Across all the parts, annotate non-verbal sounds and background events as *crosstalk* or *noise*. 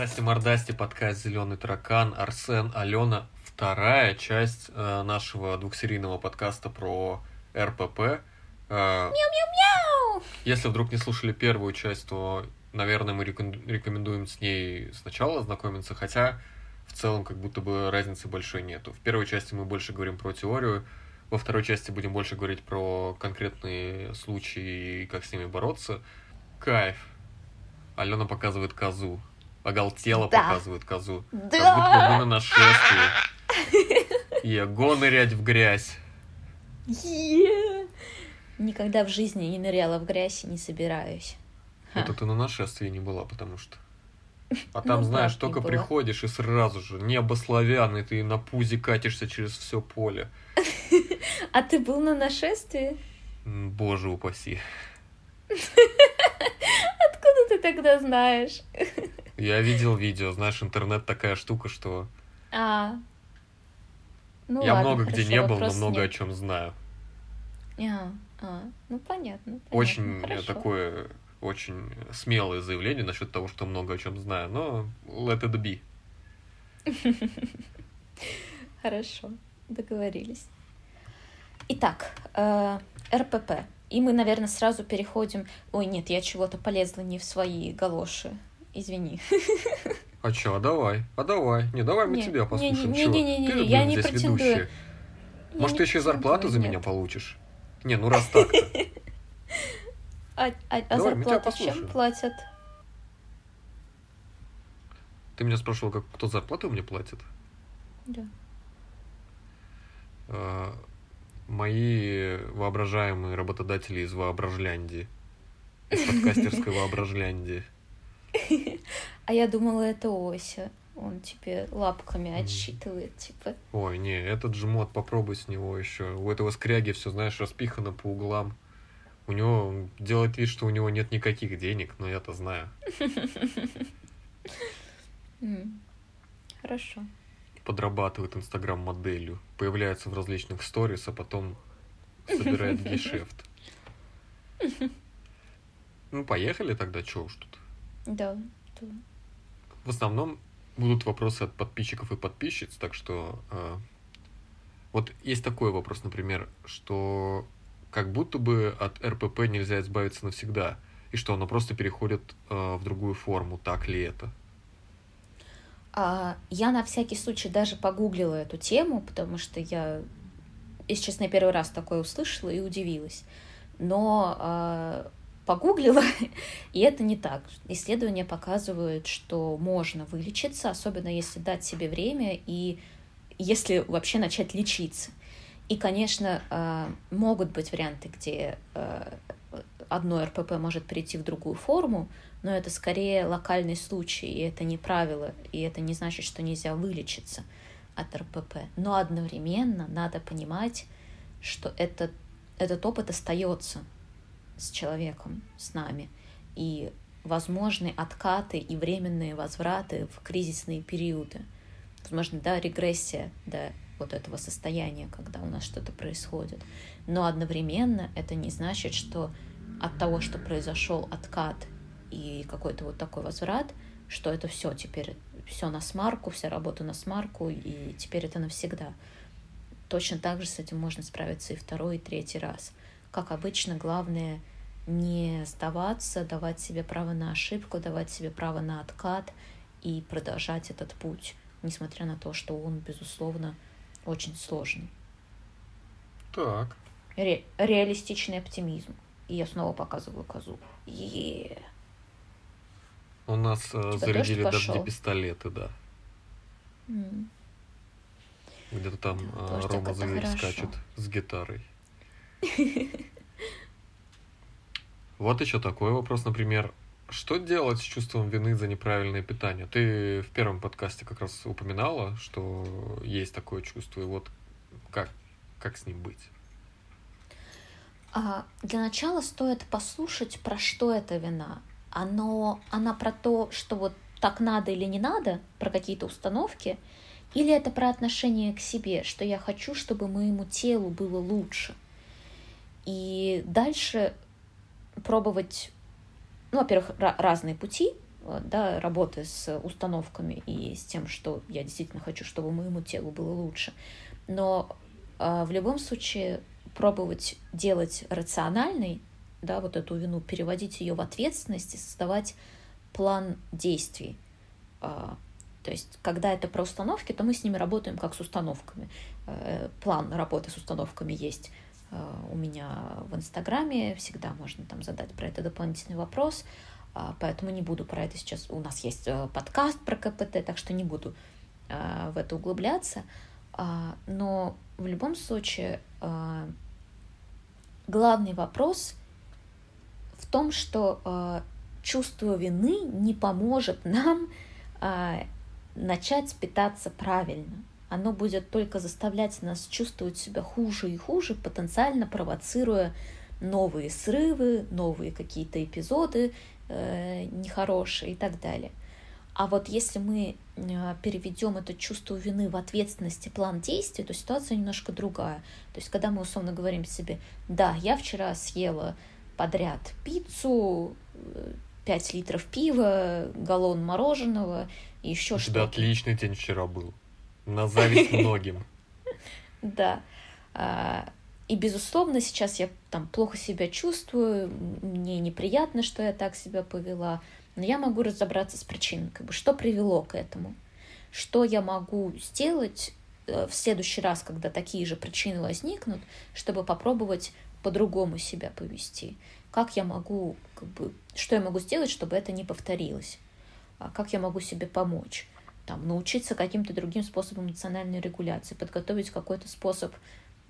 Здрасте, мордасти, подкаст «Зеленый таракан», Арсен, Алена. Вторая часть э, нашего двухсерийного подкаста про РПП. Э, Мяу-мяу-мяу! если вдруг не слушали первую часть, то, наверное, мы реком- рекомендуем с ней сначала ознакомиться, хотя в целом как будто бы разницы большой нету. В первой части мы больше говорим про теорию, во второй части будем больше говорить про конкретные случаи и как с ними бороться. Кайф. Алена показывает козу. Оголтело Да. показывает козу. Как будто бы Да! мы на нашествии. И го нырять в грязь. Никогда в жизни не ныряла в грязь и не собираюсь. Ха. Это ты на нашествии не была, потому что. А Ну, там, знаешь, правда, не только приходишь и сразу же небо славян, и ты на пузе катишься через все поле. *laughs* А ты был на нашествии? Боже упаси. *laughs* Откуда ты тогда знаешь? *laughs* Я видел видео, знаешь, интернет такая штука, что А. Ну я ладно, много где хорошо, не был, но много о нет. чем знаю. А, а, ну понятно. понятно, Очень э, хорошо. такое, очень смелое заявление насчет того, что много о чем знаю, но let it be. *laughs* Хорошо, договорились. Итак, э, РПП. И мы, наверное, сразу переходим... Ой, нет, я чего-то полезла не в свои галоши. Извини. А чё, а давай, а давай. Не, давай мы Не, тебя не, послушаем. не, не, не, не, я не здесь претендую. ведущая. Я Может, не ты еще и зарплату за меня получишь? Не, ну раз так А, а- а зарплату чем платят? Ты меня спрашивал, как, кто зарплату мне платит? Да. Э, Мои воображаемые работодатели из Воображляндии. Из подкастерской *laughs* Воображляндии. *laughs* А я думала, это Ося. Он тебе лапками Мгм. отсчитывает, типа. Ой, не, этот жмот, попробуй с него еще. У этого скряги все, знаешь, распихано по углам. У него он делает вид, что у него нет никаких денег, но я-то знаю. *laughs* Хорошо. Подрабатывает инстаграм-моделью. Появляется в различных сторис, а потом собирает *laughs* гешефт. Ну, поехали тогда, чё уж тут. Да. да. В основном будут вопросы от подписчиков и подписчиц, так что э, вот есть такой вопрос, например, что как будто бы от РПП нельзя избавиться навсегда, и что оно просто переходит э, в другую форму, так ли это? А, я на всякий случай даже погуглила эту тему, потому что я, если честно, первый раз такое услышала и удивилась. Но а, погуглила, *laughs* и это не так. Исследования показывают, что можно вылечиться, особенно если дать себе время и если вообще начать лечиться. И, конечно, а, могут быть варианты, где а, одно РПП может перейти в другую форму, но это скорее локальный случай, и это не правило, и это не значит, что нельзя вылечиться от РПП. Но одновременно надо понимать, что этот, этот опыт остается с человеком, с нами, и возможны откаты и временные возвраты в кризисные периоды. Возможно, да, регрессия до вот этого состояния, когда у нас что-то происходит. Но одновременно это не значит, что от того, что произошел откат и какой-то вот такой возврат, что это все теперь, все на смарку, вся работа на смарку, и теперь это навсегда. Точно так же с этим можно справиться и второй, и третий раз. Как обычно, главное не сдаваться, давать себе право на ошибку, давать себе право на откат и продолжать этот путь, несмотря на то, что он, безусловно, очень сложный. Так. Ре- реалистичный оптимизм. И я снова показываю козу. Е. У нас э, Тебя зарядили дожди пистолеты, да. М. Где-то там э, Рома Зверь скачет с гитарой. *laughs* Вот еще такой вопрос, например. Что делать с чувством вины за неправильное питание? Ты в первом подкасте как раз упоминала, что есть такое чувство, и вот как, как с ним быть? А, для начала стоит послушать, про что эта вина. Оно, она про то, что вот так надо или не надо, про какие-то установки, или это про отношение к себе, что я хочу, чтобы моему телу было лучше. И дальше пробовать, ну, во-первых, разные пути, да, работы с установками и с тем, что я действительно хочу, чтобы моему телу было лучше. Но э, в любом случае пробовать делать рациональный, да, вот эту вину, переводить ее в ответственность и создавать план действий. Э, то есть, когда это про установки, то мы с ними работаем как с установками. Э, план работы с установками есть э, у меня в Инстаграме, всегда можно там задать про это дополнительный вопрос, а, поэтому не буду про это сейчас. У нас есть э, подкаст про КПТ, так что не буду в это углубляться. А, но в любом случае главный вопрос в том, что чувство вины не поможет нам начать питаться правильно. Оно будет только заставлять нас чувствовать себя хуже и хуже, потенциально провоцируя новые срывы, новые какие-то эпизоды э, нехорошие и так далее. А вот если мы э, переведем это чувство вины в ответственность и план действий, то ситуация немножко другая. То есть, когда мы условно говорим себе, да, я вчера съела подряд пиццу, 5 э, литров пива, галлон мороженого, и еще что-то. Да, отличный день вчера был. На зависть *laughs* многим. Да. А, и, безусловно, сейчас я там плохо себя чувствую, мне неприятно, что я так себя повела, но я могу разобраться с причиной, как бы, что привело к этому, что я могу сделать э, в следующий раз, когда такие же причины возникнут, чтобы попробовать по-другому себя повести. Как я могу, как бы, что я могу сделать, чтобы это не повторилось? А как я могу себе помочь, там, научиться каким-то другим способом национальной регуляции, подготовить какой-то способ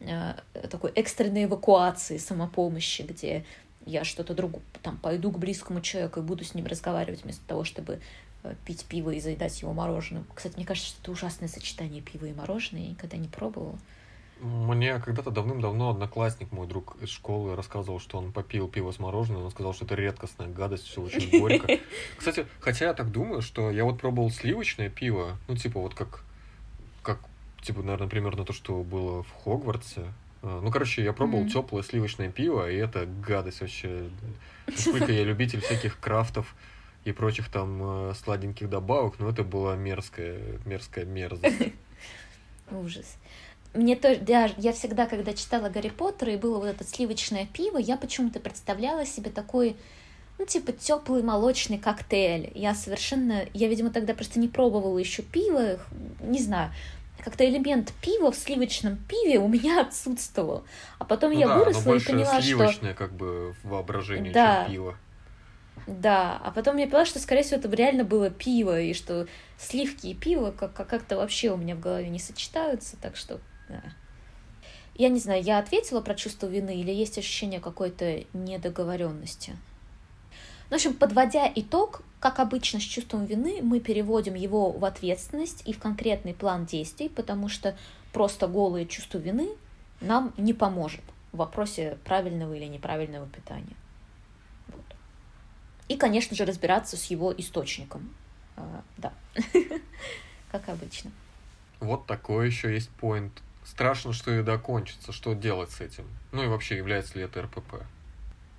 э, такой экстренной эвакуации, самопомощи, где я что-то другое, там, пойду к близкому человеку и буду с ним разговаривать вместо того, чтобы э, пить пиво и заедать его мороженым. Кстати, мне кажется, что это ужасное сочетание пива и мороженого, я никогда не пробовала. Мне когда-то давным-давно одноклассник, мой друг из школы, рассказывал, что он попил пиво с мороженым, он сказал, что это редкостная гадость, все очень *laughs* горько. Кстати, хотя я так думаю, что я вот пробовал сливочное пиво, ну, типа, вот как, как типа, наверное, примерно то, что было в Хогвартсе. А, ну, короче, я пробовал mm-hmm. теплое сливочное пиво, и это гадость вообще. Насколько я любитель всяких крафтов и прочих там э, сладеньких добавок, но это была мерзкая, мерзкая мерзость. *laughs* Ужас мне тоже, я, я всегда, когда читала Гарри Поттера и было вот это сливочное пиво, я почему-то представляла себе такой, ну, типа, теплый молочный коктейль. Я совершенно, я, видимо, тогда просто не пробовала еще пиво, не знаю, как-то элемент пива в сливочном пиве у меня отсутствовал. А потом ну я да, выросла и поняла, сливочное, что... как бы воображение, да. чем пиво. Да, а потом я поняла, что, скорее всего, это реально было пиво, и что сливки и пиво как- как-то вообще у меня в голове не сочетаются, так что я не знаю, я ответила про чувство вины или есть ощущение какой-то недоговоренности? В общем, подводя итог, как обычно с чувством вины, мы переводим его в ответственность и в конкретный план действий, потому что просто голое чувство вины нам не поможет в вопросе правильного или неправильного питания. Вот. И, конечно же, разбираться с его источником. А, да, *laughs* как обычно. Вот такой еще есть поинт страшно, что еда кончится. Что делать с этим? Ну и вообще, является ли это РПП?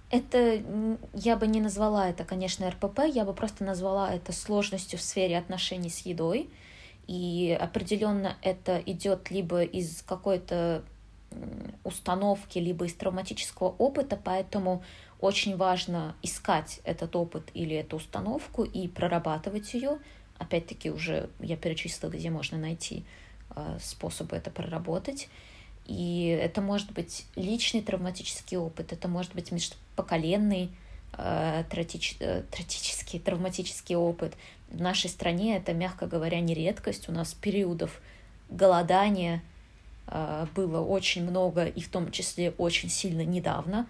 Это я бы не назвала это, конечно, РПП, я бы просто назвала это сложностью в сфере отношений с едой. И определенно это идет либо из какой-то установки, либо из травматического опыта, поэтому очень важно искать этот опыт или эту установку и прорабатывать ее. Опять-таки уже я перечислила, где можно найти способы это проработать. И это может быть личный травматический опыт, это может быть межпоколенный э, тратич, э, травматический опыт. В нашей стране это, мягко говоря, не редкость. У нас периодов голодания э, было очень много, и в том числе очень сильно недавно,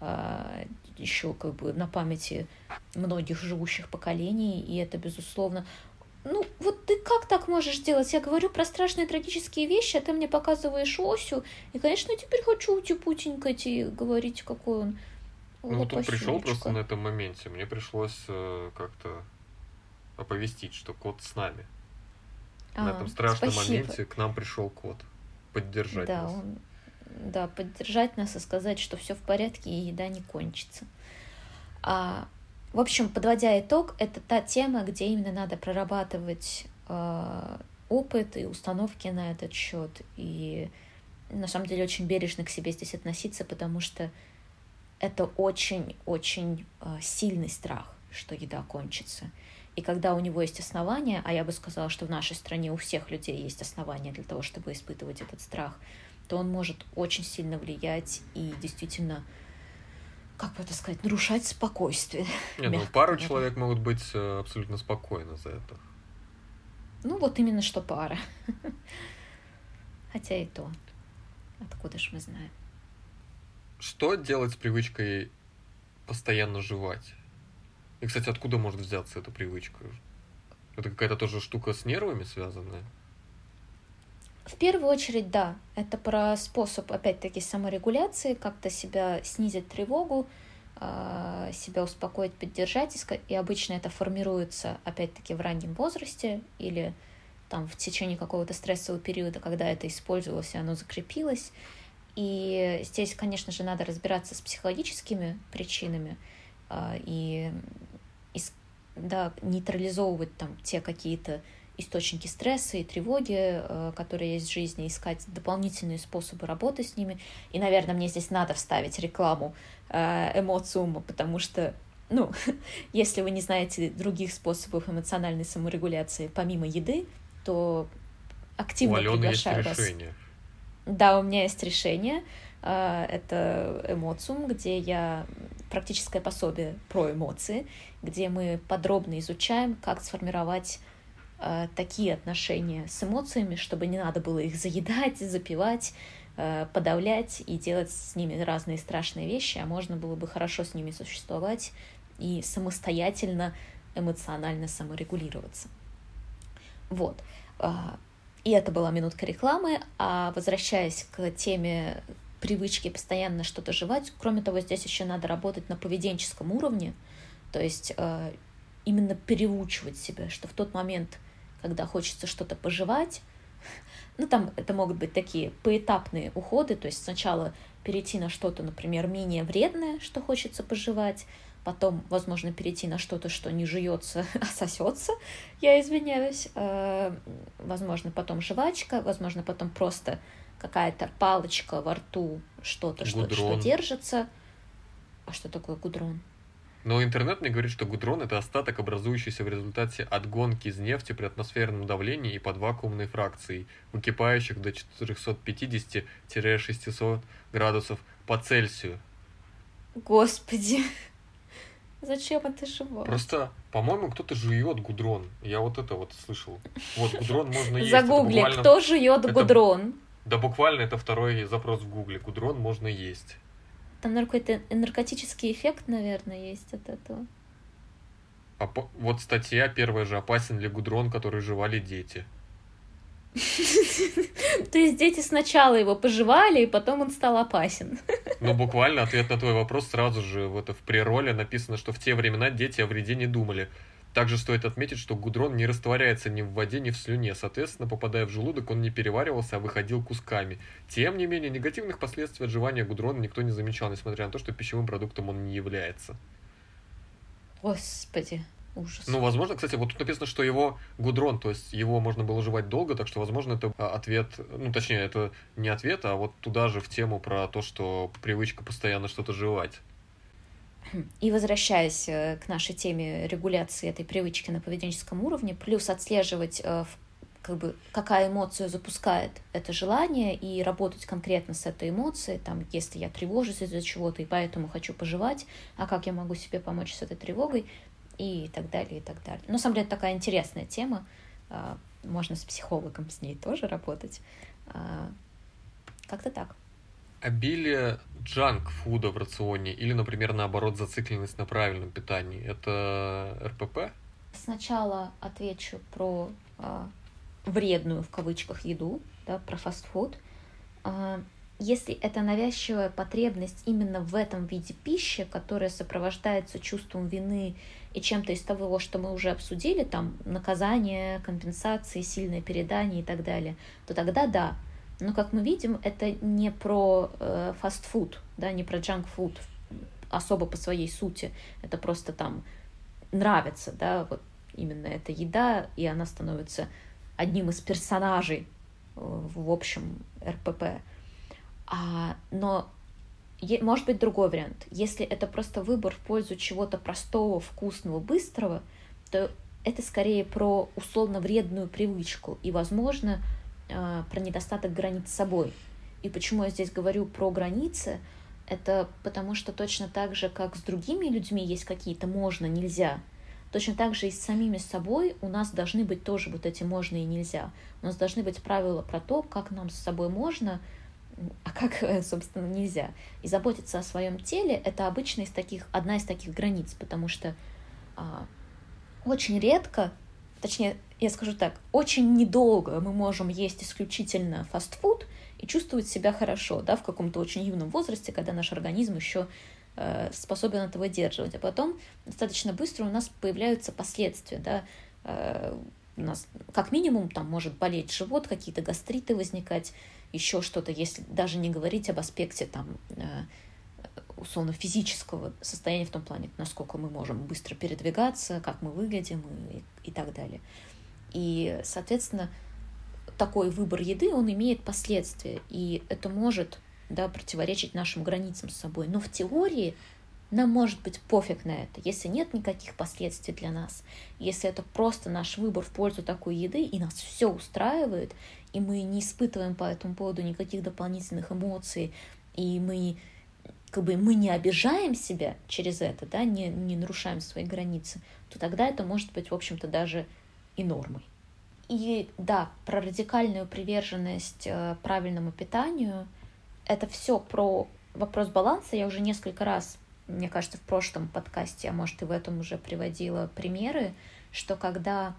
э, еще как бы на памяти многих живущих поколений, и это, безусловно, ну, как так можешь делать? Я говорю про страшные трагические вещи, а ты мне показываешь Осю. И, конечно, теперь хочу утепутенькать и говорить, какой он Ну, тут пришел просто на этом моменте. Мне пришлось э, как-то оповестить, что кот с нами. А, на этом страшном спасибо. моменте к нам пришел кот. Поддержать да, нас. Он, да, поддержать нас и сказать, что все в порядке и еда не кончится. А, в общем, подводя итог, это та тема, где именно надо прорабатывать опыт и установки на этот счет. И на самом деле очень бережно к себе здесь относиться, потому что это очень-очень э, сильный страх, что еда кончится. И когда у него есть основания, а я бы сказала, что в нашей стране у всех людей есть основания для того, чтобы испытывать этот страх, то он может очень сильно влиять и действительно как бы это сказать, нарушать спокойствие. Не, ну пару говоря. человек могут быть э, абсолютно спокойны за это. Ну вот именно что пара. *laughs* Хотя и то. Откуда ж мы знаем? Что делать с привычкой постоянно жевать? И, кстати, откуда может взяться эта привычка? Это какая-то тоже штука с нервами связанная? В первую очередь, да, это про способ, опять-таки, саморегуляции, как-то себя снизить тревогу, себя успокоить, поддержать, и обычно это формируется, опять-таки, в раннем возрасте или там в течение какого-то стрессового периода, когда это использовалось, и оно закрепилось. И здесь, конечно же, надо разбираться с психологическими причинами а, и, и да, нейтрализовывать там те какие-то источники стресса и тревоги, э, которые есть в жизни, искать дополнительные способы работы с ними. И, наверное, мне здесь надо вставить рекламу э, эмоциума, потому что, ну, *laughs* если вы не знаете других способов эмоциональной саморегуляции помимо еды, то активно у приглашаю есть вас. Решение. Да, у меня есть решение. Э, это эмоциум, где я практическое пособие про эмоции, где мы подробно изучаем, как сформировать э, такие отношения с эмоциями, чтобы не надо было их заедать, запивать, э, подавлять и делать с ними разные страшные вещи, а можно было бы хорошо с ними существовать и самостоятельно эмоционально саморегулироваться. Вот. Э, и это была минутка рекламы, а возвращаясь к теме привычки постоянно что-то жевать, кроме того, здесь еще надо работать на поведенческом уровне, то есть э, именно переучивать себя, что в тот момент, когда хочется что-то пожевать. Ну, там это могут быть такие поэтапные уходы, то есть сначала перейти на что-то, например, менее вредное, что хочется пожевать, потом, возможно, перейти на что-то, что не жуется, *laughs* а сосется, я извиняюсь, э, возможно, потом жвачка, возможно, потом просто какая-то палочка во рту, что-то, что, что держится. А что такое гудрон? Но интернет мне говорит, что гудрон – это остаток, образующийся в результате отгонки из нефти при атмосферном давлении и под вакуумной фракцией, выкипающих до 450-600 градусов по Цельсию. Господи, *laughs* зачем это жевать? Просто, по-моему, кто-то жует гудрон. Я вот это вот слышал. Вот гудрон можно есть. Загугли, буквально... кто жует гудрон? Да буквально это второй запрос в гугле. Гудрон можно есть. Там какой-то наркотический эффект, наверное, есть от этого. А по... вот статья первая же «Опасен ли гудрон, который жевали дети?» *laughs* То есть дети сначала его пожевали, и потом он стал опасен. Ну, буквально ответ на твой вопрос сразу же в, это, в прероле написано, что в те времена дети о вреде не думали. Также стоит отметить, что гудрон не растворяется ни в воде, ни в слюне. Соответственно, попадая в желудок, он не переваривался, а выходил кусками. Тем не менее, негативных последствий отживания гудрона никто не замечал, несмотря на то, что пищевым продуктом он не является. Господи, ужас. Ну, возможно, кстати, вот тут написано, что его гудрон, то есть его можно было жевать долго, так что, возможно, это а, ответ, ну, точнее, это не ответ, а вот туда же в тему про то, что привычка постоянно что-то жевать. И возвращаясь э, к нашей теме регуляции этой привычки на поведенческом уровне, плюс отслеживать, э, как бы, какая эмоция запускает это желание, и работать конкретно с этой эмоцией, там, если я тревожусь из-за чего-то, и поэтому хочу пожевать, а как я могу себе помочь с этой тревогой, и так далее, и так далее. Но, на самом деле, такая интересная тема, а, можно с психологом с ней тоже работать. А, как-то так обилие джанк-фуда в рационе или, например, наоборот, зацикленность на правильном питании, это РПП? Сначала отвечу про э, вредную в кавычках еду, да, про фастфуд. Э, если это навязчивая потребность именно в этом виде пищи, которая сопровождается чувством вины и чем-то из того, что мы уже обсудили, там наказание, компенсации, сильное передание и так далее, то тогда да, но, как мы видим, это не про фастфуд, э, да, не про джанк-фуд особо по своей сути. Это просто там нравится, да, вот именно эта еда, и она становится одним из персонажей э, в общем РПП. А, но может быть другой вариант. Если это просто выбор в пользу чего-то простого, вкусного, быстрого, то это скорее про условно вредную привычку и, возможно, про недостаток границ с собой. И почему я здесь говорю про границы, это потому что точно так же, как с другими людьми есть какие-то можно, нельзя, точно так же и с самими собой у нас должны быть тоже вот эти можно и нельзя. У нас должны быть правила про то, как нам с собой можно, а как, *laughs* собственно, нельзя. И заботиться о своем теле — это обычно из таких, одна из таких границ, потому что а, очень редко, точнее, я скажу так, очень недолго мы можем есть исключительно фастфуд и чувствовать себя хорошо, да, в каком-то очень юном возрасте, когда наш организм еще э, способен это выдерживать. А потом достаточно быстро у нас появляются последствия, да, э, у нас как минимум там может болеть живот, какие-то гастриты возникать, еще что-то, если даже не говорить об аспекте там э, условно физического состояния в том плане, насколько мы можем быстро передвигаться, как мы выглядим и, и так далее. И, соответственно, такой выбор еды, он имеет последствия, и это может да, противоречить нашим границам с собой. Но в теории нам может быть пофиг на это, если нет никаких последствий для нас, если это просто наш выбор в пользу такой еды, и нас все устраивает, и мы не испытываем по этому поводу никаких дополнительных эмоций, и мы как бы мы не обижаем себя через это, да, не, не нарушаем свои границы, то тогда это может быть, в общем-то, даже и нормой. И да, про радикальную приверженность э, правильному питанию, это все про вопрос баланса. Я уже несколько раз, мне кажется, в прошлом подкасте, а может и в этом уже приводила примеры, что когда,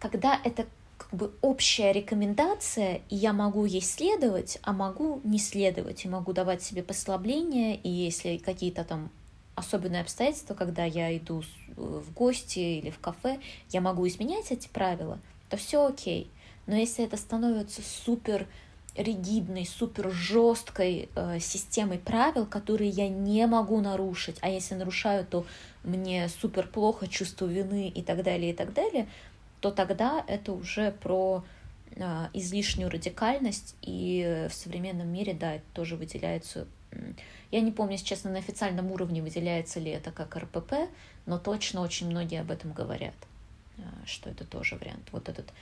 когда это как бы общая рекомендация, и я могу ей следовать, а могу не следовать, и могу давать себе послабления, и если какие-то там особенные обстоятельства, когда я иду в гости или в кафе, я могу изменять эти правила, то все окей. Но если это становится супер ригидной, супер жесткой э, системой правил, которые я не могу нарушить, а если нарушаю, то мне супер плохо, чувство вины и так далее, и так далее, то тогда это уже про а, излишнюю радикальность, и в современном мире, да, это тоже выделяется. Я не помню, если честно, на официальном уровне выделяется ли это как РПП, но точно очень многие об этом говорят, а, что это тоже вариант. Вот этот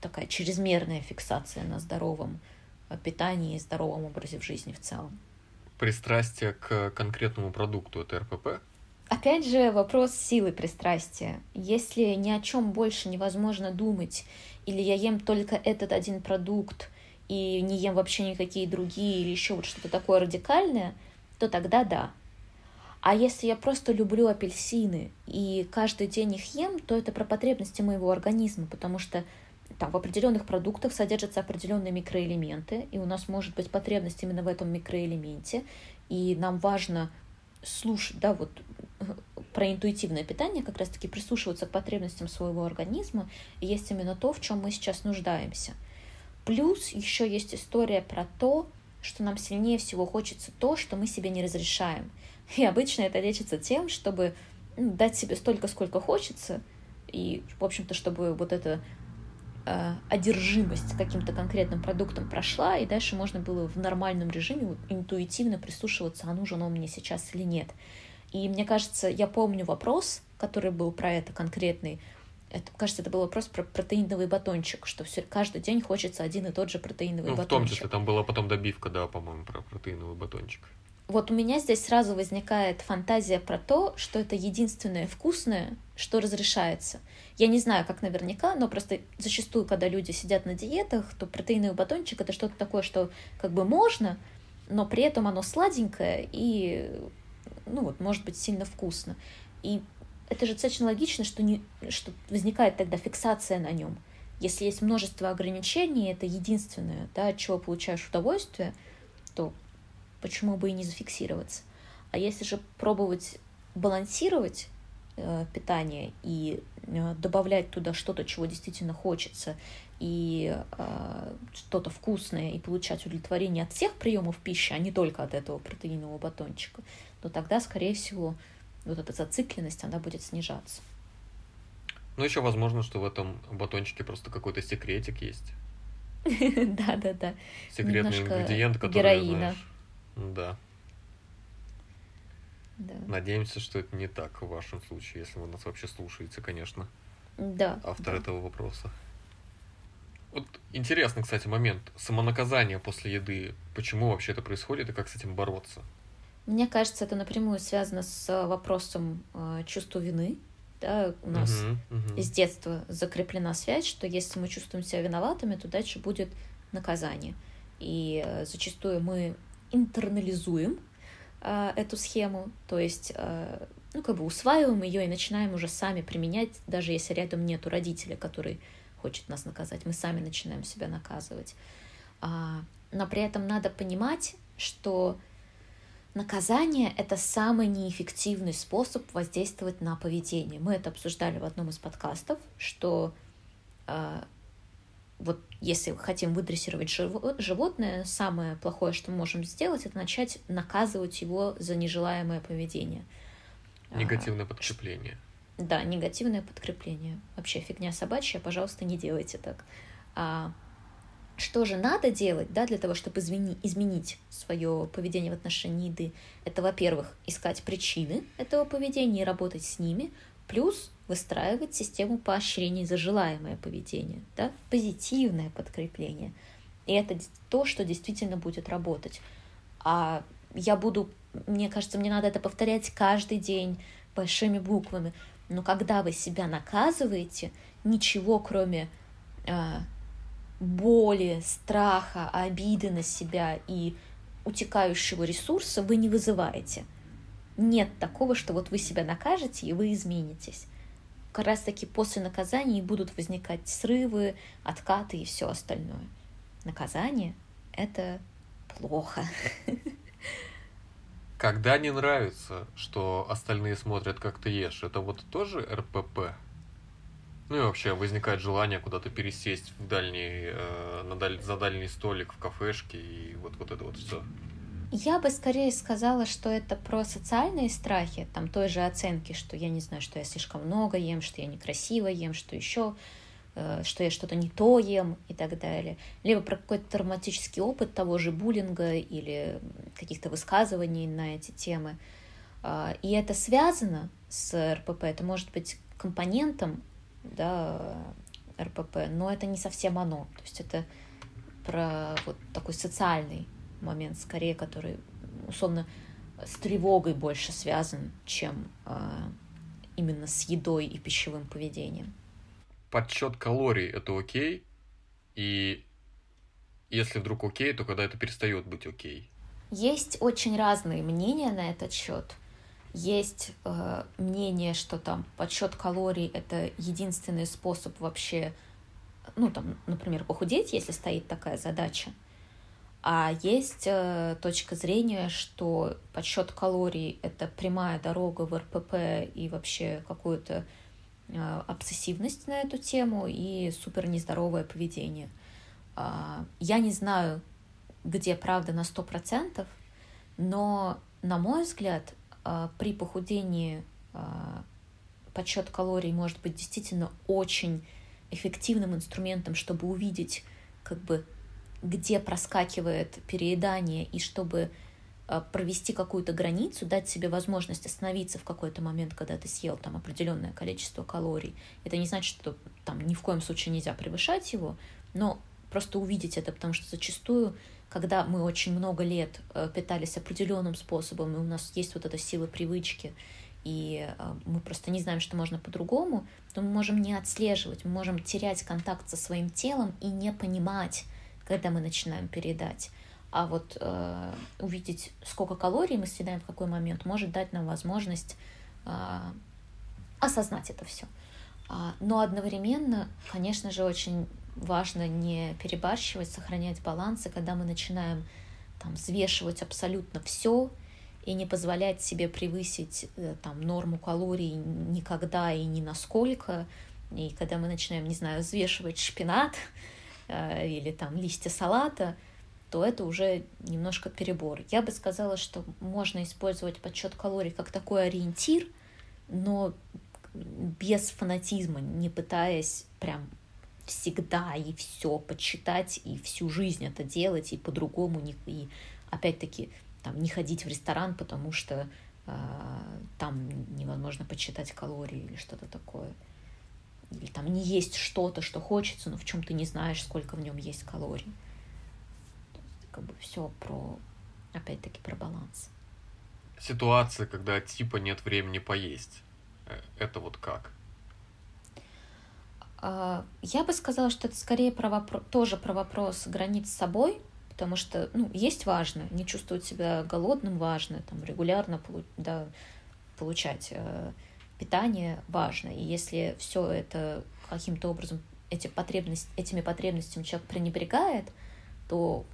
такая чрезмерная фиксация на здоровом а, питании и здоровом образе в жизни в целом. Пристрастие к конкретному продукту это РПП? Опять же, вопрос силы пристрастия. Если ни о чем больше невозможно думать, или я ем только этот один продукт, и не ем вообще никакие другие, или еще вот что-то такое радикальное, то тогда да. А если я просто люблю апельсины и каждый день их ем, то это про потребности моего организма, потому что там в определенных продуктах содержатся определенные микроэлементы, и у нас может быть потребность именно в этом микроэлементе, и нам важно слушать, да, вот про интуитивное питание, как раз-таки прислушиваться к потребностям своего организма, и есть именно то, в чем мы сейчас нуждаемся. Плюс еще есть история про то, что нам сильнее всего хочется то, что мы себе не разрешаем. И обычно это лечится тем, чтобы ну, дать себе столько, сколько хочется, и, в общем-то, чтобы вот эта э, одержимость каким-то конкретным продуктом прошла, и дальше можно было в нормальном режиме интуитивно прислушиваться, а нужен он мне сейчас или нет. И мне кажется, я помню вопрос, который был про это конкретный. Это, кажется, это был вопрос про протеиновый батончик, что все, каждый день хочется один и тот же протеиновый ну, батончик. В том числе, там была потом добивка, да, по-моему, про протеиновый батончик. Вот у меня здесь сразу возникает фантазия про то, что это единственное вкусное, что разрешается. Я не знаю, как наверняка, но просто зачастую, когда люди сидят на диетах, то протеиновый батончик это что-то такое, что как бы можно, но при этом оно сладенькое и ну вот, может быть сильно вкусно. И это же достаточно логично, что, не, что возникает тогда фиксация на нем. Если есть множество ограничений, это единственное, да, от чего получаешь удовольствие, то почему бы и не зафиксироваться? А если же пробовать балансировать э, питание и э, добавлять туда что-то, чего действительно хочется, и э, что-то вкусное, и получать удовлетворение от всех приемов пищи, а не только от этого протеинового батончика, то тогда, скорее всего, вот эта зацикленность, она будет снижаться. Ну, еще возможно, что в этом батончике просто какой-то секретик есть. *laughs* Да, да, да. Секретный ингредиент, который, героина. Да. Да. Надеемся, что это не так в вашем случае, если вы нас вообще слушаете, конечно, Да. автор да. этого вопроса. Вот интересный, кстати, момент. Самонаказание после еды. Почему вообще это происходит и как с этим бороться? Мне кажется, это напрямую связано с э, вопросом э, чувства вины. Да, у нас Мгм, мгм. с детства закреплена связь, что если мы чувствуем себя виноватыми, то дальше будет наказание. И э, зачастую мы интернализуем э, эту схему, то есть, э, ну, как бы усваиваем ее и начинаем уже сами применять, даже если рядом нету родителя, который хочет нас наказать, мы сами начинаем себя наказывать. А, но при этом надо понимать, что наказание — это самый неэффективный способ воздействовать на поведение. Мы это обсуждали в одном из подкастов, что а, вот если хотим выдрессировать живо- животное, самое плохое, что мы можем сделать, это начать наказывать его за нежелаемое поведение. А, Негативное подкрепление. Да, негативное подкрепление. Вообще фигня собачья, пожалуйста, не делайте так. А что же надо делать, да, для того, чтобы извини- изменить свое поведение в отношении еды? Это, во-первых, искать причины этого поведения и работать с ними, плюс выстраивать систему поощрений за желаемое поведение, да, позитивное подкрепление. И это то, что действительно будет работать. А я буду, мне кажется, мне надо это повторять каждый день большими буквами. Но когда вы себя наказываете, ничего кроме а, боли, страха, обиды на себя и утекающего ресурса вы не вызываете. Нет такого, что вот вы себя накажете и вы изменитесь. Как раз таки после наказания и будут возникать срывы, откаты и все остальное. Наказание — это плохо. *laughs* Когда не нравится, что остальные смотрят, как ты ешь, это вот тоже РПП? Ну и вообще возникает желание куда-то пересесть в дальний, э, на даль- за дальний столик в кафешке и вот, вот это вот все. Я бы скорее сказала, что это про социальные страхи, там той же оценки, что я не знаю, что я слишком много ем, что я некрасиво ем, что еще, что я что-то не то ем и так далее. Либо про какой-то травматический опыт того же буллинга или каких-то высказываний на эти темы. А, И это связано с РПП, это может быть компонентом да, РПП, но это не совсем оно. То есть это про вот такой социальный момент, скорее, который, условно, с тревогой больше связан, чем а, именно с едой и пищевым поведением. Подсчет калорий это окей, и если вдруг окей, то когда это перестает быть окей. Есть очень разные мнения на этот счет. Есть э, мнение, что там подсчет калорий это единственный способ вообще, ну там, например, похудеть, если стоит такая задача. А есть э, точка зрения, что подсчет калорий это прямая дорога в РПП и вообще какую-то обсессивность на эту тему и супер нездоровое поведение. А, я не знаю, где правда на сто процентов, но, на мой взгляд, а, при похудении а, подсчет калорий может быть действительно очень эффективным инструментом, чтобы увидеть, как бы, где проскакивает переедание, и чтобы провести какую-то границу, дать себе возможность остановиться в какой-то момент, когда ты съел там определенное количество калорий. Это не значит, что там ни в коем случае нельзя превышать его, но просто увидеть это, потому что зачастую, когда мы очень много лет э, питались определенным способом, и у нас есть вот эта сила привычки, и э, мы просто не знаем, что можно по-другому, то мы можем не отслеживать, мы можем терять контакт со своим телом и не понимать, когда мы начинаем переедать. А вот э, увидеть, сколько калорий мы съедаем в какой момент, может дать нам возможность э, осознать это все. А, но одновременно, конечно же, очень важно не перебарщивать, сохранять баланс, и когда мы начинаем там, взвешивать абсолютно все и не позволять себе превысить э, там, норму калорий никогда и ни насколько, и когда мы начинаем, не знаю, взвешивать шпинат э, или там листья салата, то это уже немножко перебор. Я бы сказала, что можно использовать подсчет калорий как такой ориентир, но без фанатизма, не пытаясь прям всегда и все подсчитать, и всю жизнь это делать, и по-другому, не, и опять-таки там, не ходить в ресторан, потому что э, там невозможно подсчитать калории или что-то такое. Или там не есть что-то, что хочется, но в чем ты не знаешь, сколько в нем есть калорий. Как бы все про, опять-таки, про баланс. Ситуация, когда типа нет времени поесть. Э, это вот как? А, я бы сказала, что это скорее про вопрос, тоже про вопрос границ с собой, потому что ну, есть важно, не чувствовать себя голодным важно, там, регулярно да, получать э, питание важно. И если все это каким-то образом эти потребности, этими потребностями человек пренебрегает, то,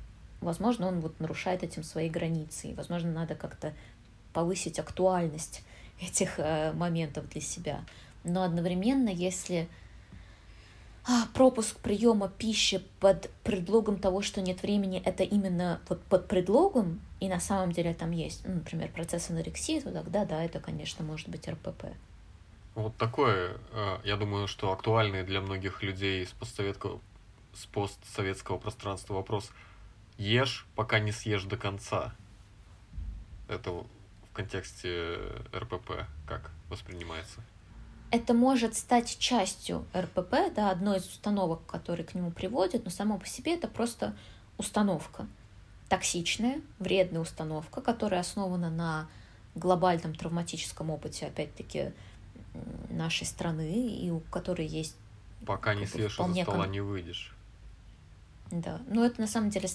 возможно, он вот нарушает этим свои границы. И, возможно, надо как-то повысить актуальность этих э, моментов для себя. Но одновременно, если а, пропуск приема пищи под предлогом того, что нет времени, это именно вот под предлогом, и на самом деле там есть, ну, например, процесс анорексии, то тогда да, это, конечно, может быть РПП. Вот такое, э, я думаю, что актуальный для многих людей с постсоветского, с постсоветского пространства вопрос «Ешь, пока не съешь до конца». Это в контексте РПП как воспринимается? Это может стать частью РПП, да, одной из установок, которые к нему приводят, но само по себе это просто установка. Токсичная, вредная установка, которая основана на глобальном травматическом опыте, опять-таки, нашей страны, и у которой есть... Пока не съешь из стола, не выйдешь. Да, но это на самом деле...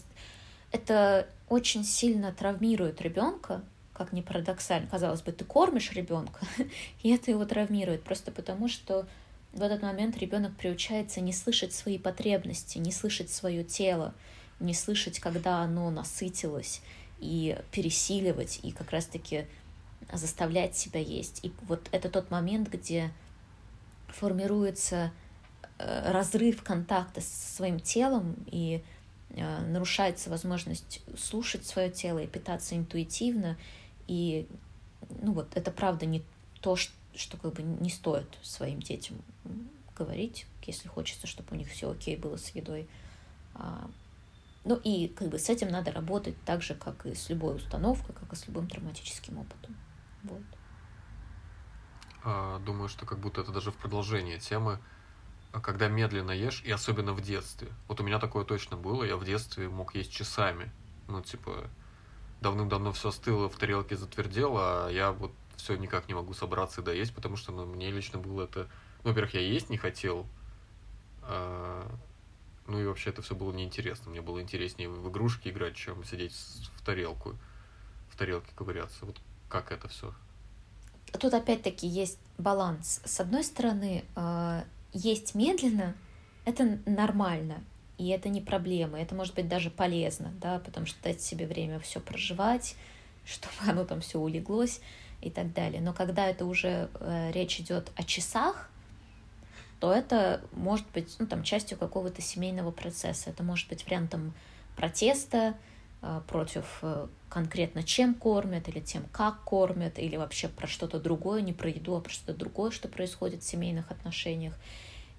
Это очень сильно травмирует ребенка, как ни парадоксально, казалось бы, ты кормишь ребенка, *laughs* и это его травмирует, просто потому что в этот момент ребенок приучается не слышать свои потребности, не слышать свое тело, не слышать, когда оно насытилось, и пересиливать, и как раз-таки заставлять себя есть. И вот это тот момент, где формируется э, разрыв контакта с своим телом, и нарушается возможность слушать свое тело и питаться интуитивно, и, ну вот, это правда не то, что, как бы не стоит своим детям говорить, если хочется, чтобы у них все окей было с едой. А, ну и как бы с этим надо работать так же, как и с любой установкой, как и с любым травматическим опытом. Вот. А, думаю, что как будто это даже в продолжение темы, когда медленно ешь, и особенно в детстве. Вот у меня такое точно было, я в детстве мог есть часами. Ну, типа, давным-давно все остыло, в тарелке затвердело, а я вот все никак не могу собраться и доесть, потому что ну, мне лично было это... Ну, во-первых, я есть не хотел, а... ну и вообще это все было неинтересно. Мне было интереснее в игрушки играть, чем сидеть в тарелку, в тарелке ковыряться. Вот как это все? Тут опять-таки есть баланс. С одной стороны, а, есть медленно, это нормально. И это не проблема, это может быть даже полезно, да, потому что дать себе время все проживать, *laughs* чтобы оно там все улеглось и так далее. Но когда это уже э, речь идет о часах, то это может быть ну, там, частью какого-то семейного процесса. Это может быть вариантом протеста э, против э, конкретно чем кормят, или тем, как кормят, или вообще про что-то другое, не про еду, а про что-то другое, что происходит в семейных отношениях.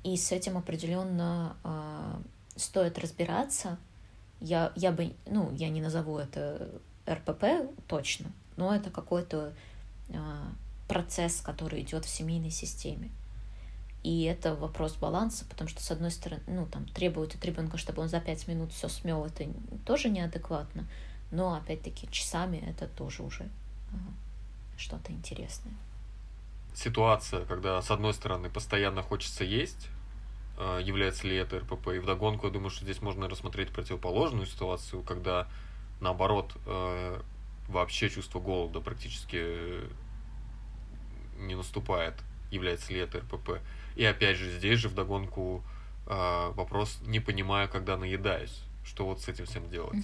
И с этим определенно э, стоит разбираться. Я, я бы, ну, я не назову это РПП точно, но это какой-то э, процесс, который идет в семейной системе. И это вопрос баланса, потому что, с одной стороны, ну, там, требует от ребенка, чтобы он за пять минут все смел, это тоже неадекватно, но, опять-таки, часами это тоже уже э, что-то интересное. Ситуация, когда, с одной стороны, постоянно хочется есть, а, является ли это РПП. И вдогонку, я думаю, что здесь можно рассмотреть противоположную ситуацию, когда, наоборот, э, вообще чувство голода практически не наступает, является ли это РПП. И опять же, здесь же вдогонку вопрос, не понимаю, когда наедаюсь, что вот с этим всем делать.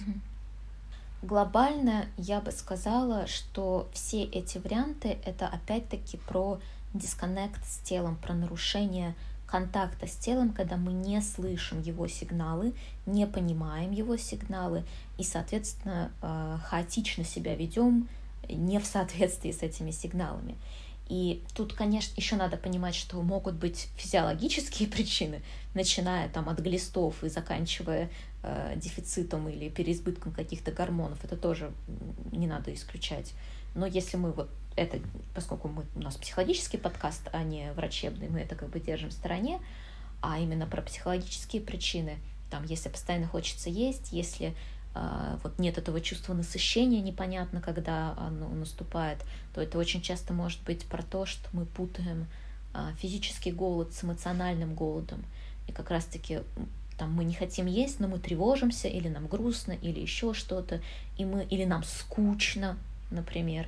Глобально я бы сказала, что все эти варианты это опять-таки про дисконнект с телом, про нарушение контакта с телом, когда мы не слышим его сигналы, не понимаем его сигналы и, соответственно, э, хаотично себя ведем не в соответствии с этими сигналами. И тут, конечно, еще надо понимать, что могут быть физиологические *laughs* причины, начиная там от глистов и заканчивая э, дефицитом или переизбытком каких-то гормонов. Это тоже не надо исключать. Но если мы вот это, поскольку мы, у нас психологический подкаст, а не врачебный, мы это как бы держим в стороне, а именно про психологические причины, там, если постоянно хочется есть, если э, вот нет этого чувства насыщения, непонятно, когда оно наступает, то это очень часто может быть про то, что мы путаем э, физический голод с эмоциональным голодом. И как раз-таки там мы не хотим есть, но мы тревожимся, или нам грустно, или еще что-то, и мы, или нам скучно, например,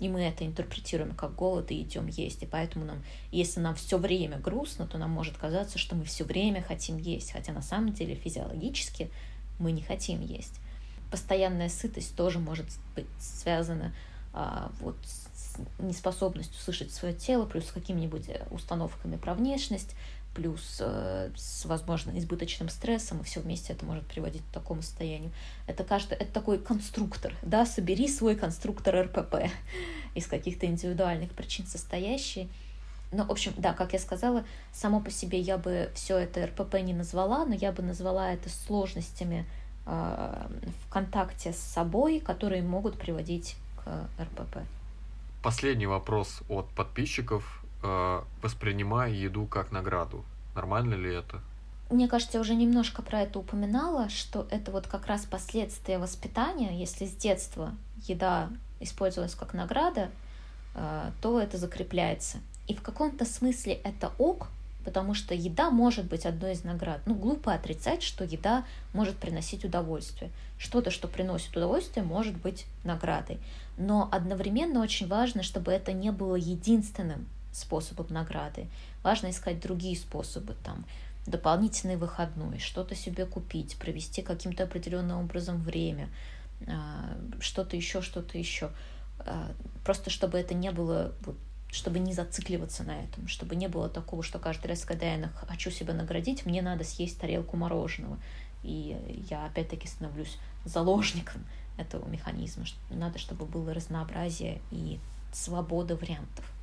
и мы это интерпретируем как голод и идем есть. И поэтому нам, если нам все время грустно, то нам может казаться, что мы все время хотим есть, хотя на самом деле физиологически мы не хотим есть. Постоянная сытость тоже может быть связана а, вот с неспособностью слышать свое тело, плюс с какими-нибудь установками про внешность, плюс э, с, возможно, избыточным стрессом, и все вместе это может приводить к такому состоянию. Это каждый, это такой конструктор, да, собери свой конструктор РПП *laughs* из каких-то индивидуальных причин состоящий. Ну, в общем, да, как я сказала, само по себе я бы все это РПП не назвала, но я бы назвала это сложностями э, в контакте с собой, которые могут приводить к РПП. Последний вопрос от подписчиков воспринимая еду как награду. Нормально ли это? Мне кажется, я уже немножко про это упоминала, что это вот как раз последствия воспитания. Если с детства еда использовалась как награда, э, то это закрепляется. И в каком-то смысле это ок, потому что еда может быть одной из наград. Ну, глупо отрицать, что еда может приносить удовольствие. Что-то, что приносит удовольствие, может быть наградой. Но одновременно очень важно, чтобы это не было единственным способом награды. Важно искать другие способы, там, дополнительный выходной, что-то себе купить, провести каким-то определенным образом время, а, что-то еще, что-то еще. А, просто чтобы это не было, чтобы не зацикливаться на этом, чтобы не было такого, что каждый раз, когда я хочу себя наградить, мне надо съесть тарелку мороженого. И я опять-таки становлюсь заложником этого механизма. Надо, чтобы было разнообразие и свобода вариантов.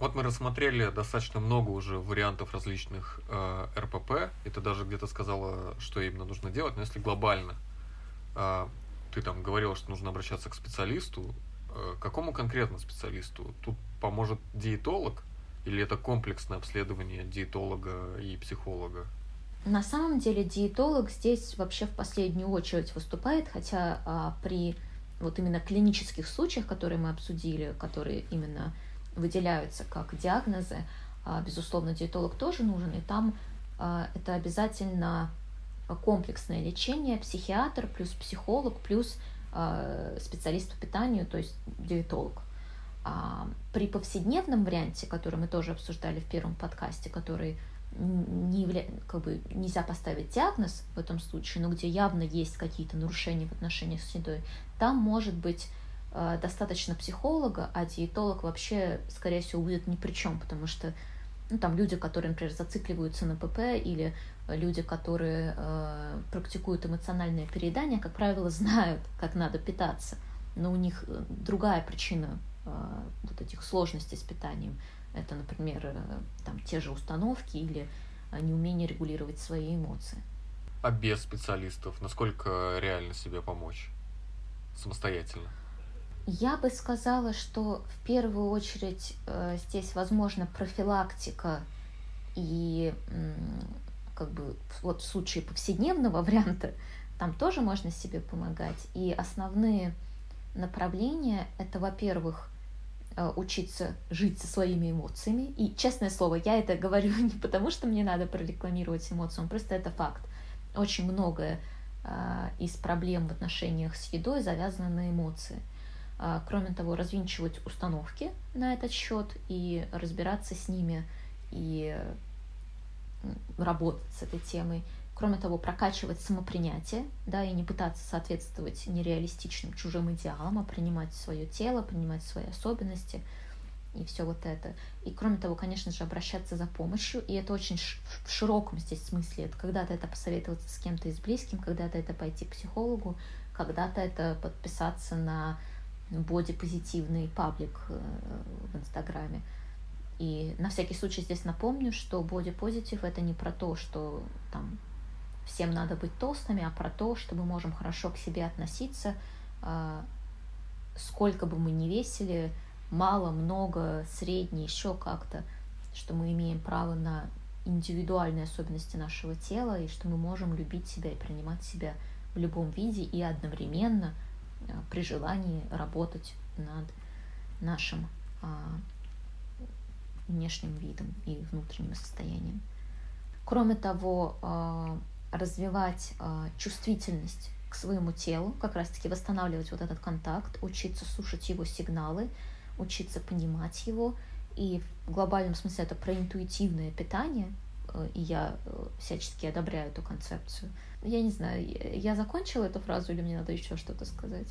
Вот мы рассмотрели достаточно много уже вариантов различных э, РПП, и ты даже где-то сказала, что именно нужно делать, но если глобально, э, ты там говорила, что нужно обращаться к специалисту, э, какому конкретно специалисту? Тут поможет диетолог или это комплексное обследование диетолога и психолога? На самом деле диетолог здесь вообще в последнюю очередь выступает, хотя а, при вот именно клинических случаях, которые мы обсудили, которые именно выделяются как диагнозы, а, безусловно, диетолог тоже нужен, и там а, это обязательно комплексное лечение, психиатр плюс психолог плюс а, специалист по питанию, то есть диетолог. При повседневном варианте, который мы тоже обсуждали в первом подкасте, который не явля... как бы нельзя поставить диагноз в этом случае, но где явно есть какие-то нарушения в отношениях с едой, там может быть достаточно психолога, а диетолог вообще, скорее всего, будет ни при чем, потому что ну, там люди, которые, например, зацикливаются на ПП, или люди, которые э, практикуют эмоциональное переедание, как правило, *laughs* знают, как надо питаться, но у них э, другая причина э, вот этих сложностей с питанием. Это, например, э, там, те же установки или э, неумение регулировать свои эмоции. А без специалистов насколько реально себе помочь самостоятельно? Я бы сказала, что в первую очередь э, здесь возможно профилактика и как бы вот в случае повседневного *laughs* варианта там тоже можно себе помогать. И основные направления это, во-первых, э, учиться жить со своими эмоциями. И, честное слово, я это *laughs* говорю не потому, что мне надо прорекламировать эмоции, просто это факт. Очень многое э, из проблем в отношениях с едой завязано на эмоции. А, кроме того, развинчивать установки на этот счет и разбираться с ними и работать с этой темой. Кроме того, прокачивать самопринятие, да, и не пытаться соответствовать нереалистичным чужим идеалам, а принимать свое тело, принимать свои особенности. и все вот это. И кроме того, конечно же, обращаться за помощью, и это очень в широком здесь смысле. Это когда-то это посоветоваться с кем-то из близким, когда-то это пойти к психологу, когда-то это подписаться на бодипозитивный паблик э, в Инстаграме. И на всякий случай здесь напомню, что бодипозитив это не про то, что там всем надо быть толстыми, а про то, что мы можем хорошо к себе относиться, а, сколько бы мы ни весили, мало, много, средне, еще как-то, что мы имеем право на индивидуальные особенности нашего тела, и что мы можем любить себя и принимать себя в любом виде и одновременно при желании работать над нашим а, внешним видом и внутренним состоянием. Кроме того, развивать чувствительность к своему телу, как раз-таки восстанавливать вот этот контакт, учиться слушать его сигналы, учиться понимать его. И в глобальном смысле это про интуитивное питание, э, и я э, всячески одобряю эту концепцию. Я не знаю, я закончила эту фразу или мне надо еще что-то сказать?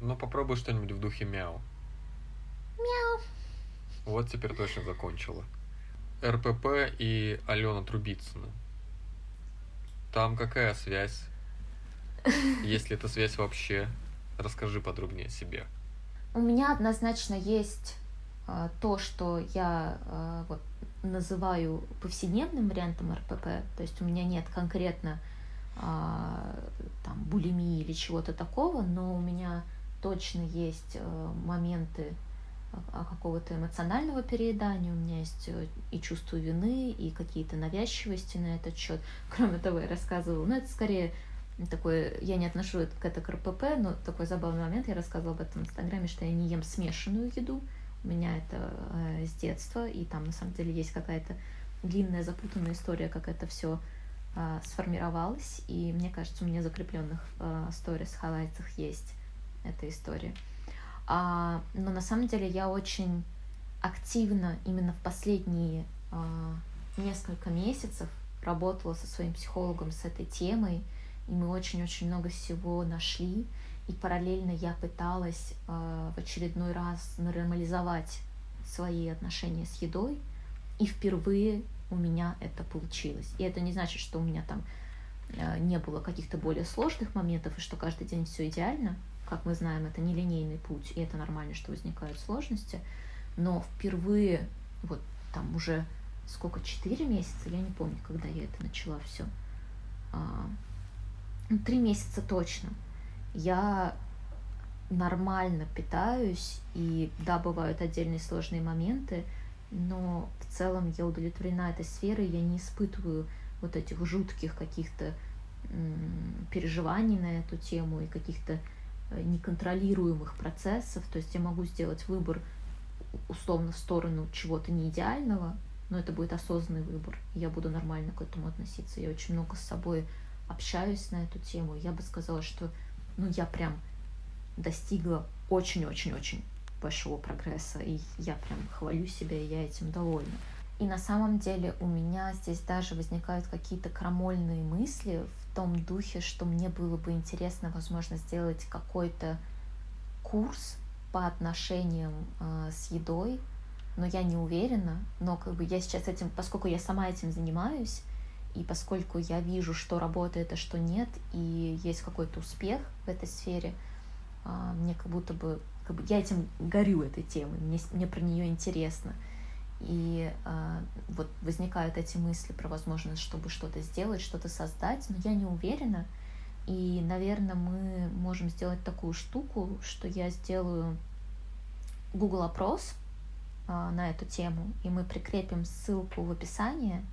Ну, попробуй что-нибудь в духе мяу. Мяу. Вот теперь точно закончила. РПП и Алена Трубицына. Там какая связь? *laughs* Если это связь вообще, расскажи подробнее о себе. У меня однозначно есть э, то, что я э, вот, называю повседневным вариантом РПП, то есть у меня нет конкретно э, там булимии или чего-то такого, но у меня точно есть э, моменты какого-то эмоционального переедания, у меня есть э, и чувство вины, и какие-то навязчивости на этот счет. *laughs* Кроме того, я рассказывала, ну это скорее такой, я не отношу это к это к РПП, но такой забавный момент, я рассказывала об этом в Инстаграме, что я не ем смешанную еду, у меня это э, с детства, и там на самом деле есть какая-то длинная запутанная история, как это все э, сформировалось, и мне кажется, у меня закрепленных э, сторис, хайлайтах есть эта история. А, но на самом деле я очень активно именно в последние а, несколько месяцев работала со своим психологом с этой темой, и мы очень-очень много всего нашли. И параллельно я пыталась э, в очередной раз нормализовать свои отношения с едой, и впервые у меня это получилось. И это не значит, что у меня там э, не было каких-то более сложных моментов, и что каждый день все идеально. Как мы знаем, это нелинейный путь, и это нормально, что возникают сложности. Но впервые, вот там уже сколько, четыре месяца, я не помню, когда я это начала все а, ну, три месяца точно, я нормально питаюсь, и да, бывают отдельные сложные моменты, но в целом я удовлетворена этой сферой, я не испытываю вот этих жутких каких-то переживаний на эту тему и каких-то э, неконтролируемых процессов. То есть я могу сделать выбор условно в сторону чего-то не идеального, но это будет осознанный выбор. Я буду нормально к этому относиться. Я очень много с собой общаюсь на эту тему, я бы сказала, что ну, я прям достигла очень-очень-очень большого прогресса, и я прям хвалю себя, и я этим довольна. И на самом деле у меня здесь даже возникают какие-то крамольные мысли в том духе, что мне было бы интересно, возможно, сделать какой-то курс по отношениям э, с едой, но я не уверена. Но как бы я сейчас этим, поскольку я сама этим занимаюсь, и поскольку я вижу, что работает, а что нет, и есть какой-то успех в этой сфере, а, мне как будто бы, как бы я этим горю этой темой, мне, мне про нее интересно. И э, вот возникают эти мысли про возможность, чтобы что-то сделать, что-то создать, но я не уверена. И, наверное, мы можем сделать такую штуку, что я сделаю Google опрос э, на эту тему, и мы прикрепим ссылку в описании,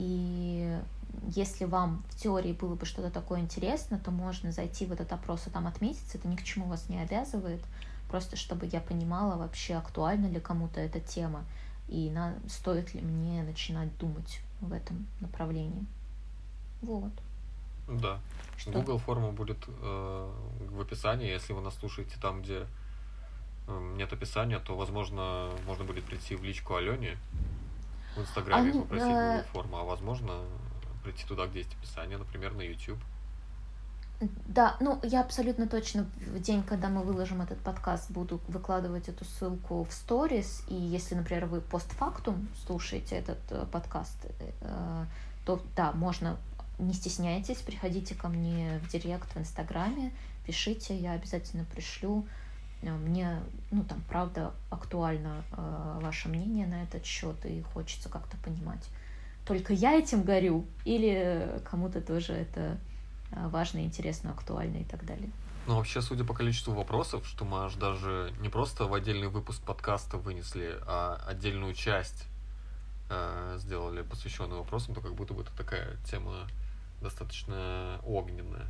и если вам в теории было бы что-то такое интересно, то можно зайти в этот опрос и там отметиться. Это ни к чему вас не обязывает. Просто чтобы я понимала вообще, актуальна ли кому-то эта тема и на, стоит ли мне начинать думать в этом направлении. Вот. Да. Что? Google форма будет э, в описании. Если вы нас слушаете там, где э, нет описания, то, возможно, можно будет прийти в личку Алене в Инстаграме Они, попросить э... форму, а возможно прийти туда, где есть описание, например, на YouTube. Да, ну я абсолютно точно в день, когда мы выложим этот подкаст, буду выкладывать эту ссылку в сторис. И если, например, вы постфактум слушаете этот э, подкаст, э, то да, можно, не стесняйтесь, приходите ко мне в директ в Инстаграме, пишите, я обязательно пришлю. Э, мне, ну там, правда, актуально э, ваше мнение на этот счет, и хочется как-то понимать, только я этим горю, или кому-то тоже это Э, важно, интересно, актуально и так далее. Ну, вообще, судя по количеству вопросов, что мы аж даже не просто в отдельный выпуск подкаста вынесли, а отдельную часть э, сделали, посвященную вопросам, то как будто бы это такая тема достаточно огненная.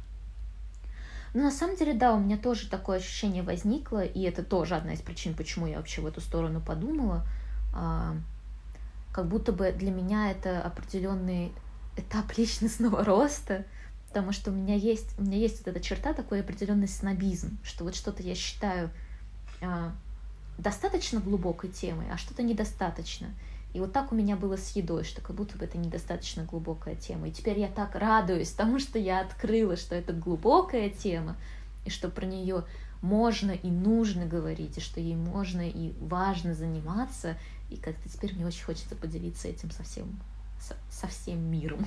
Ну, на самом деле, да, у меня тоже такое ощущение возникло, и это тоже одна из причин, почему я вообще в эту сторону подумала. А, как будто бы для меня это определенный этап *laughs* личностного роста, потому что у меня есть, у меня есть вот эта черта, такой определенный снобизм, что вот что-то я считаю а, достаточно глубокой темой, а что-то недостаточно. И вот так у меня было с едой, что как будто бы это недостаточно глубокая тема. И теперь я так радуюсь *laughs* тому, что я открыла, что это глубокая тема, и что про нее можно и нужно говорить, и что ей можно и важно заниматься. И как-то теперь мне очень хочется поделиться этим со всем, со, со всем миром.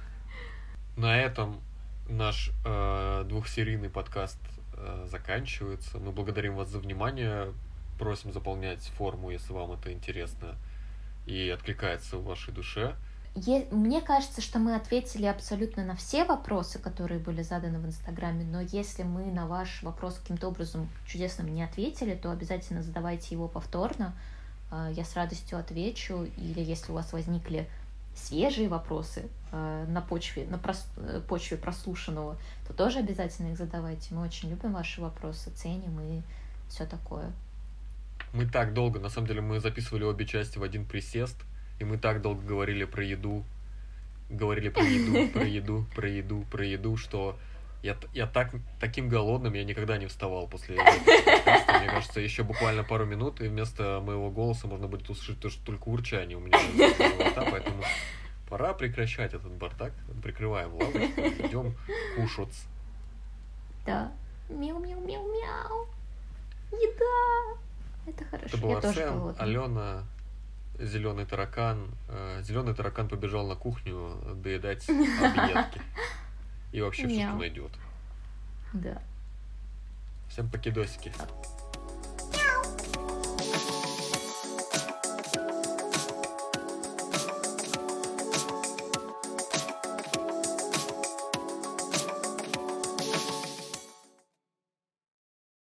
*laughs* На этом наш э, двухсерийный подкаст э, заканчивается. Мы благодарим вас за внимание. Просим заполнять форму, если вам это интересно и откликается в вашей душе. Мне кажется, что мы ответили абсолютно на все вопросы, которые были заданы в Инстаграме, но если мы на ваш вопрос каким-то образом чудесным не ответили, то обязательно задавайте его повторно. Э, я с радостью отвечу, или если у вас возникли свежие вопросы э, на почве, на прос, э, почве прослушанного, то тоже обязательно их задавайте. Мы очень любим ваши вопросы, ценим и все такое. Мы так долго, на самом деле, мы записывали обе части в один присест, и мы так долго говорили про еду, говорили про еду, *laughs* про еду, про еду, про еду, что я, я так, таким голодным я никогда не вставал после подкаста. Мне кажется, еще буквально пару минут, и вместо моего голоса можно будет услышать то, что только урчание у меня живота, поэтому пора прекращать этот бардак. Прикрываем лавочку, идем кушать. Да. Мяу-мяу-мяу-мяу. Еда. Это хорошо. Это была я Сэм, Алена, зеленый таракан. Э, зеленый таракан побежал на кухню доедать *laughs* объедки и вообще все, что найдет. Да. Всем покидосики.